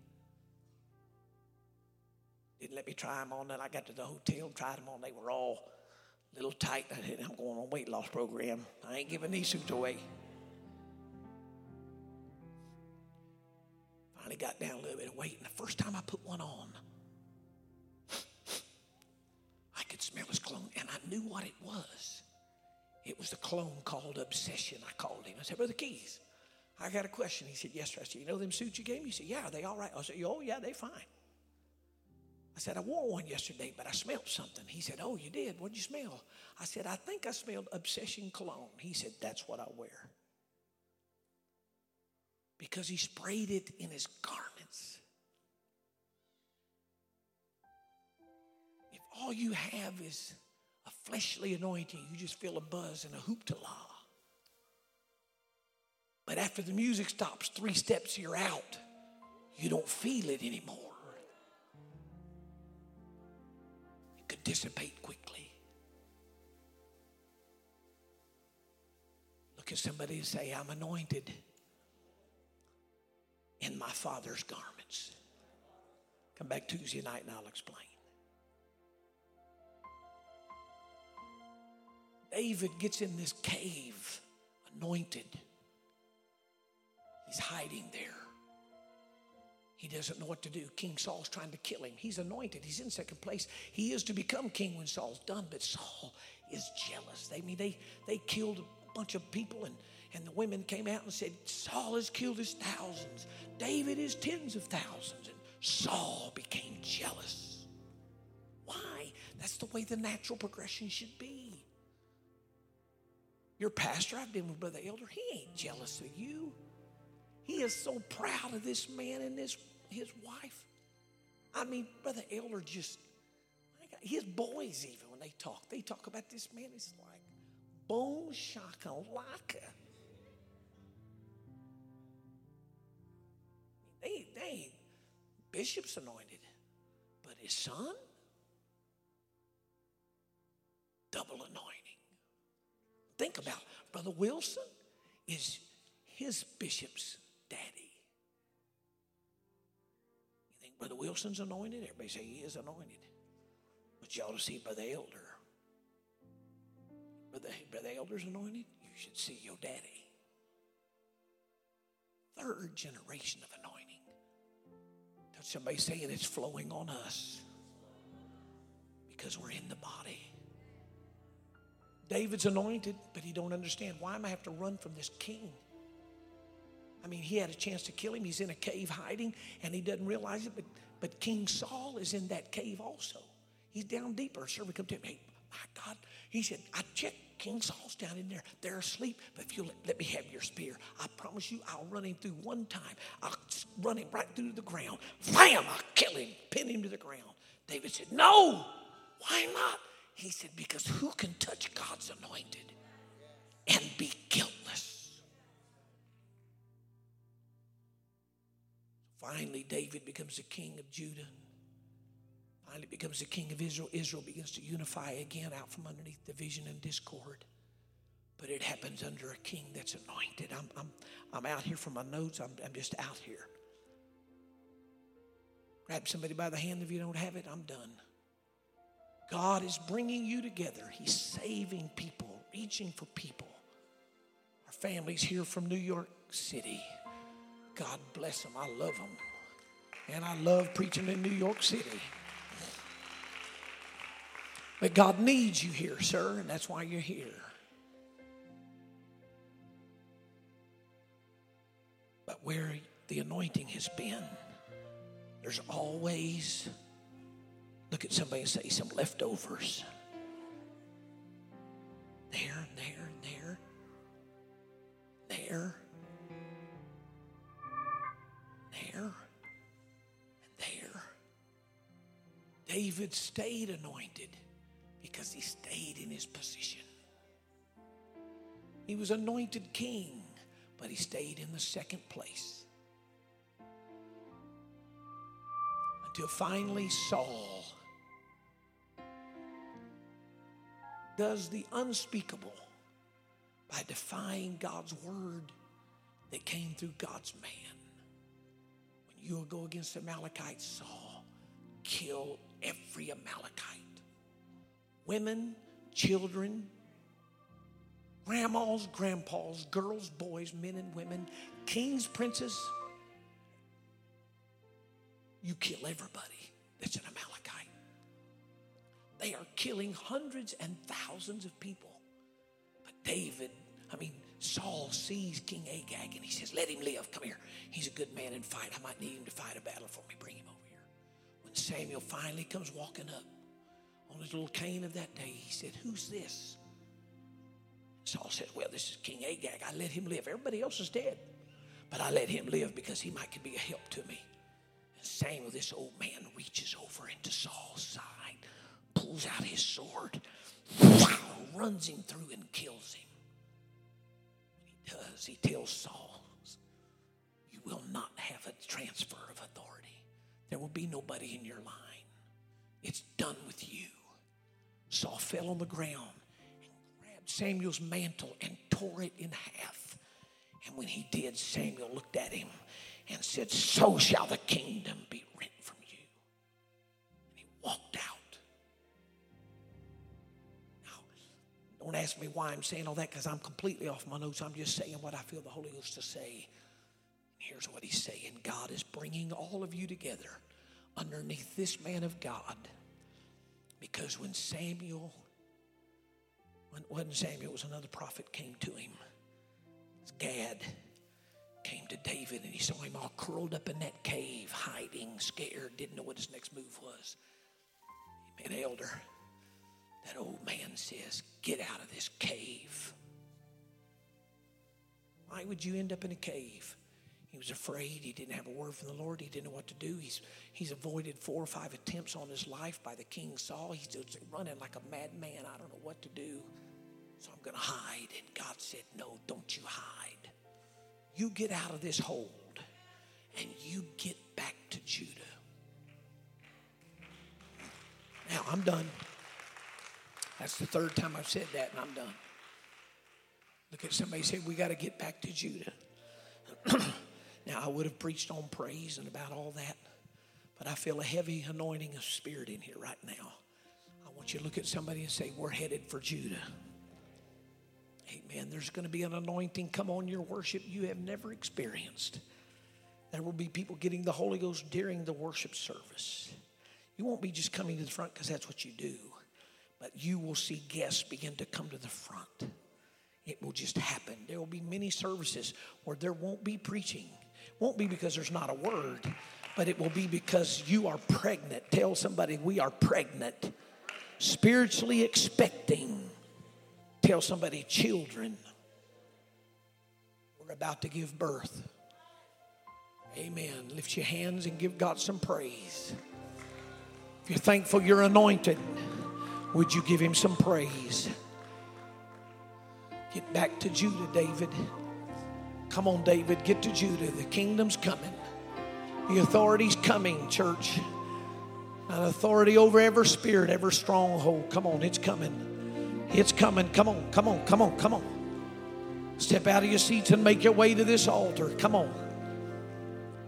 Didn't let me try them on. Then I got to the hotel, tried them on. They were all a little tight. I said, I'm going on weight loss program. I ain't giving these suits away. Finally got down a little bit of weight, and the first time I put one on, I could smell his cologne, and I knew what it was. It was the cologne called Obsession. I called him. I said, Brother Keys, I got a question. He said, Yes, sir. You know them suits you gave me? He said, Yeah, are they all right? I said, Oh, yeah, they fine. I said, I wore one yesterday, but I smelled something. He said, Oh, you did? What'd you smell? I said, I think I smelled Obsession cologne. He said, That's what I wear. Because he sprayed it in his garments. If all you have is a fleshly anointing, you just feel a buzz and a hoop to la. But after the music stops, three steps you're out, you don't feel it anymore. It could dissipate quickly. Look at somebody and say, I'm anointed in my Father's garments. Come back Tuesday night and I'll explain. David gets in this cave, anointed. He's hiding there. He doesn't know what to do. King Saul's trying to kill him. He's anointed. He's in second place. He is to become king when Saul's done, but Saul is jealous. They I mean they they killed a bunch of people and and the women came out and said, Saul has killed his thousands. David is tens of thousands. And Saul became jealous. Why? That's the way the natural progression should be. Your pastor, I've been with Brother Elder, he ain't jealous of you. He is so proud of this man and this his wife. I mean, Brother Elder just, his boys even, when they talk, they talk about this man, it's like bone shakalaka. They, they bishop's anointed, but his son, double anointing. Think about Brother Wilson is his bishop's daddy. You think Brother Wilson's anointed. Everybody say he is anointed. But you ought to see Brother Elder. Brother, Brother Elder's anointed. You should see your daddy. Third generation of anointing. Touch somebody saying it's flowing on us because we're in the body. David's anointed, but he don't understand. Why am I have to run from this king? I mean, he had a chance to kill him. He's in a cave hiding, and he doesn't realize it. But, but King Saul is in that cave also. He's down deeper. Servant come to him. Hey, my God. He said, I checked. King Saul's down in there. They're asleep. But if you let, let me have your spear, I promise you I'll run him through one time. I'll run him right through the ground. Bam! I'll kill him, pin him to the ground. David said, No. Why not? He said, Because who can touch God's anointed and be guiltless? Finally, David becomes the king of Judah. Finally, becomes the king of Israel. Israel begins to unify again out from underneath division and discord. But it happens under a king that's anointed. I'm, I'm, I'm out here from my notes, I'm, I'm just out here. Grab somebody by the hand if you don't have it, I'm done. God is bringing you together. He's saving people, reaching for people. Our family's here from New York City. God bless them. I love them. And I love preaching in New York City. But God needs you here, sir, and that's why you're here. But where the anointing has been, there's always Look at somebody and say some leftovers. There, there, there, there, there, and there. David stayed anointed because he stayed in his position. He was anointed king, but he stayed in the second place. Until finally Saul does the unspeakable by defying God's word that came through God's man. When you go against the Amalekites, Saul, kill every Amalekite. Women, children, grandmas, grandpas, girls, boys, men and women, kings, princes. You kill everybody that's an Amalekite. They are killing hundreds and thousands of people. But David, I mean, Saul sees King Agag and he says, Let him live. Come here. He's a good man in fight. I might need him to fight a battle for me. Bring him over here. When Samuel finally comes walking up on his little cane of that day, he said, Who's this? Saul says, Well, this is King Agag. I let him live. Everybody else is dead. But I let him live because he might be a help to me. And Samuel, this old man, reaches over into Saul's side pulls out his sword, runs him through and kills him. Does. He tells Saul, You will not have a transfer of authority. There will be nobody in your line. It's done with you. Saul fell on the ground and grabbed Samuel's mantle and tore it in half. And when he did, Samuel looked at him and said, So shall the kingdom be rent from you. And he walked out. Don't ask me why I'm saying all that because I'm completely off my notes. I'm just saying what I feel the Holy Ghost to say. Here's what he's saying God is bringing all of you together underneath this man of God. Because when Samuel, when it wasn't Samuel, it was another prophet came to him. Gad came to David and he saw him all curled up in that cave, hiding, scared, didn't know what his next move was. He met elder. That old man says, Get out of this cave. Why would you end up in a cave? He was afraid. He didn't have a word from the Lord. He didn't know what to do. He's, he's avoided four or five attempts on his life by the king Saul. He's just running like a madman. I don't know what to do. So I'm going to hide. And God said, No, don't you hide. You get out of this hold and you get back to Judah. Now, I'm done. That's the third time I've said that, and I'm done. Look at somebody say, We got to get back to Judah. now, I would have preached on praise and about all that, but I feel a heavy anointing of spirit in here right now. I want you to look at somebody and say, We're headed for Judah. Amen. There's going to be an anointing come on your worship you have never experienced. There will be people getting the Holy Ghost during the worship service. You won't be just coming to the front because that's what you do, but you will see guests begin to come to the front. It will just happen. There will be many services where there won't be preaching. Won't be because there's not a word, but it will be because you are pregnant. Tell somebody we are pregnant, spiritually expecting. Tell somebody children. We're about to give birth. Amen. Lift your hands and give God some praise. If you're thankful you're anointed, would you give him some praise? Get back to Judah, David. Come on, David, get to Judah. The kingdom's coming. The authority's coming, church. An authority over every spirit, every stronghold. Come on, it's coming. It's coming. Come on, come on, come on, come on. Step out of your seats and make your way to this altar. Come on.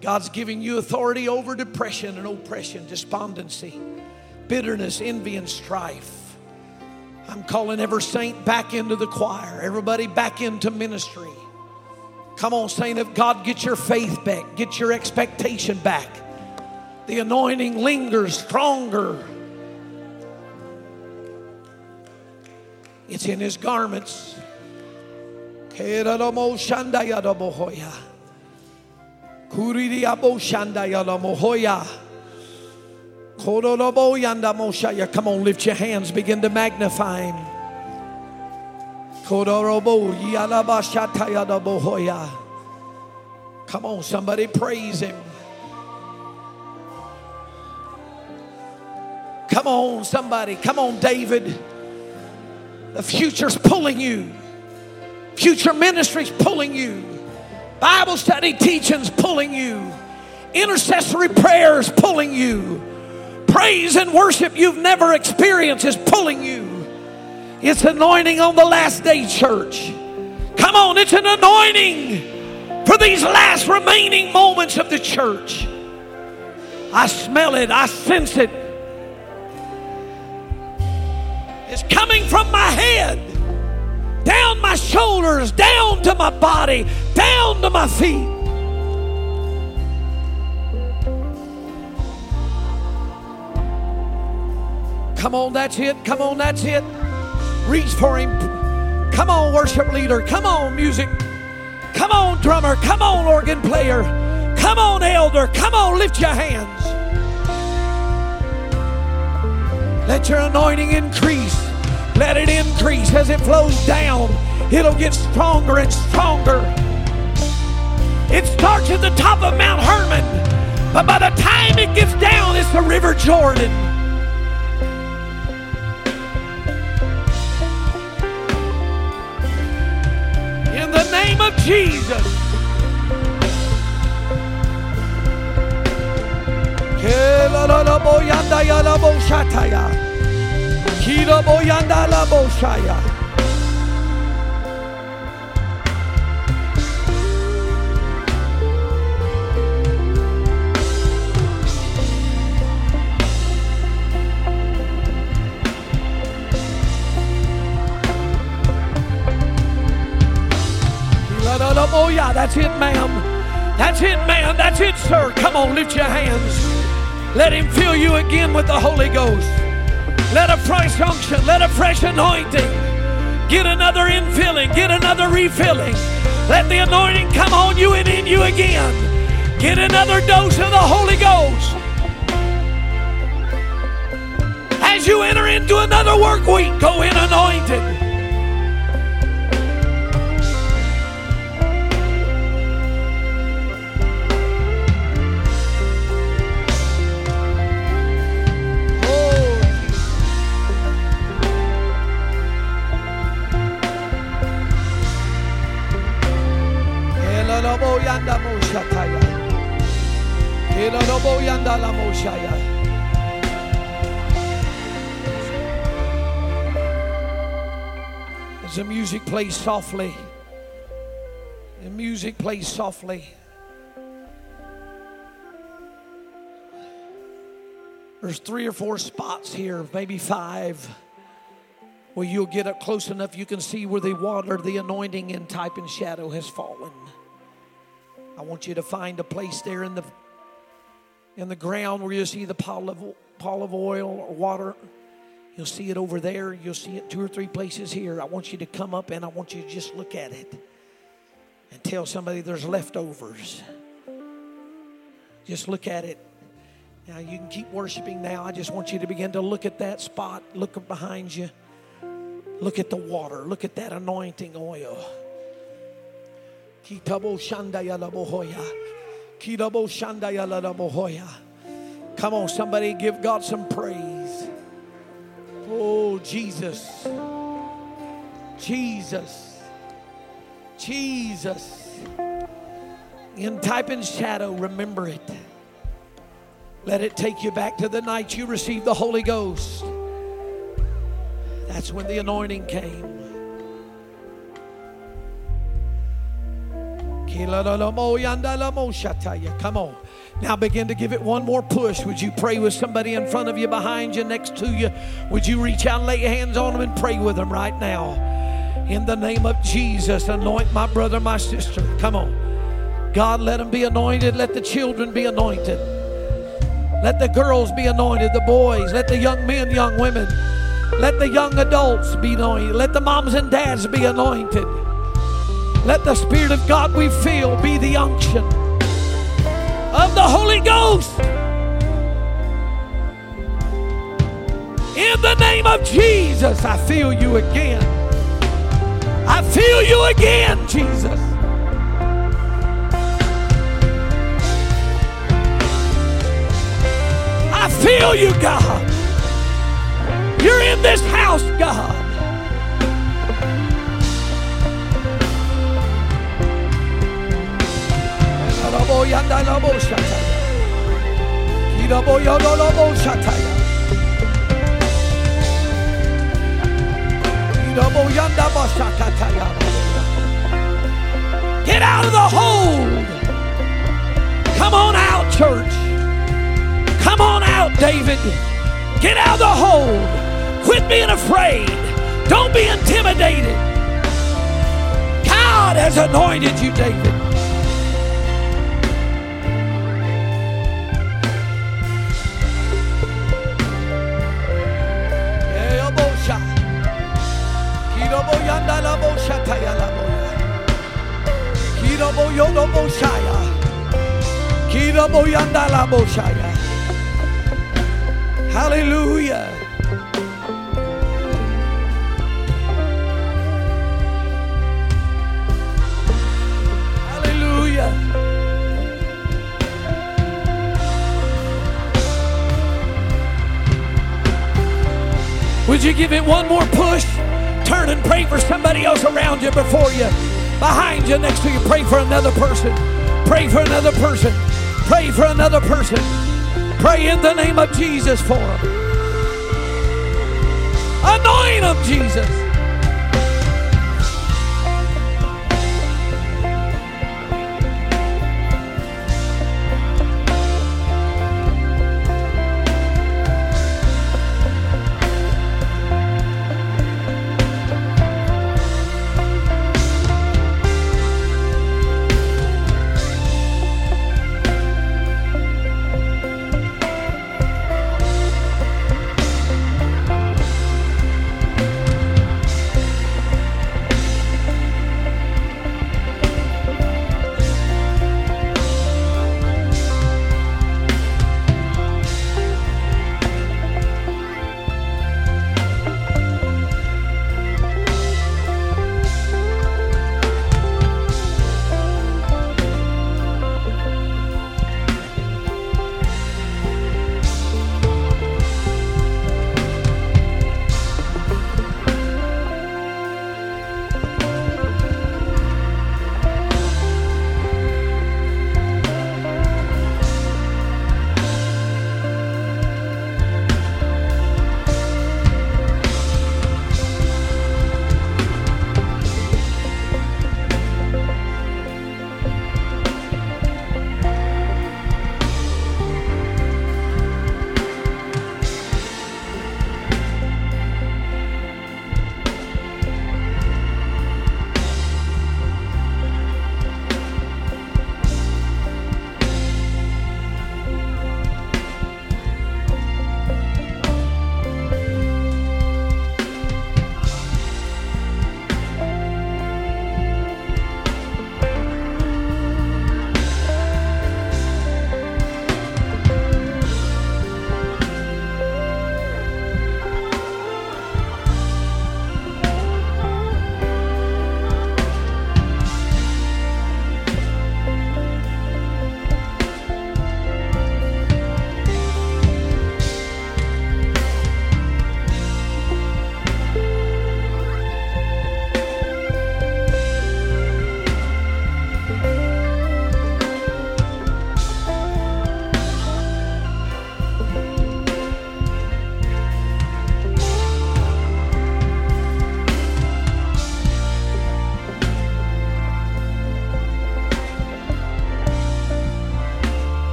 God's giving you authority over depression and oppression, despondency, bitterness, envy, and strife. I'm calling every saint back into the choir, everybody back into ministry. Come on, saint of God, get your faith back, get your expectation back. The anointing lingers stronger. It's in his garments. Come on, lift your hands, begin to magnify him. Come on, somebody praise him. Come on, somebody. Come on, David. The future's pulling you. Future ministry's pulling you. Bible study teaching's pulling you. Intercessory prayers pulling you. Praise and worship you've never experienced is pulling you. It's anointing on the last day, church. Come on, it's an anointing for these last remaining moments of the church. I smell it, I sense it. It's coming from my head down my shoulders, down to my body, down to my feet. Come on, that's it. Come on, that's it. Reach for him. Come on, worship leader. Come on, music. Come on, drummer. Come on, organ player. Come on, elder. Come on, lift your hands. Let your anointing increase. Let it increase as it flows down. It'll get stronger and stronger. It starts at the top of Mount Hermon, but by the time it gets down, it's the River Jordan. In the name of Jesus. Boyanda la boshaya. That's it, ma'am. That's it, ma'am. That's it, sir. Come on, lift your hands. Let him fill you again with the Holy Ghost. Let a fresh unction, let a fresh anointing. Get another infilling, get another refilling. Let the anointing come on you and in you again. Get another dose of the Holy Ghost. As you enter into another work week, go in anointed. Plays softly, the music plays softly. There's three or four spots here, maybe five. where you'll get up close enough you can see where the water, the anointing, and type and shadow has fallen. I want you to find a place there in the in the ground where you see the pile of, pile of oil or water. You'll see it over there. You'll see it two or three places here. I want you to come up and I want you to just look at it and tell somebody there's leftovers. Just look at it. Now you can keep worshiping now. I just want you to begin to look at that spot, look behind you. Look at the water. Look at that anointing oil. Come on, somebody give God some praise. Oh, Jesus. Jesus. Jesus. In type and shadow, remember it. Let it take you back to the night you received the Holy Ghost. That's when the anointing came. Come on. Now begin to give it one more push. Would you pray with somebody in front of you, behind you, next to you? Would you reach out and lay your hands on them and pray with them right now? In the name of Jesus, anoint my brother, my sister. Come on. God, let them be anointed. Let the children be anointed. Let the girls be anointed, the boys. Let the young men, young women. Let the young adults be anointed. Let the moms and dads be anointed. Let the Spirit of God we feel be the unction of the Holy Ghost. In the name of Jesus, I feel you again. I feel you again, Jesus. I feel you, God. You're in this house, God. Get out of the hold. Come on out, church. Come on out, David. Get out of the hold. Quit being afraid. Don't be intimidated. God has anointed you, David. Hallelujah. Hallelujah. Would you give it one more push? Turn and pray for somebody else around you, before you, behind you, next to you. Pray for another person. Pray for another person. Pray for another person. Pray in the name of Jesus for them. Anoint them, Jesus.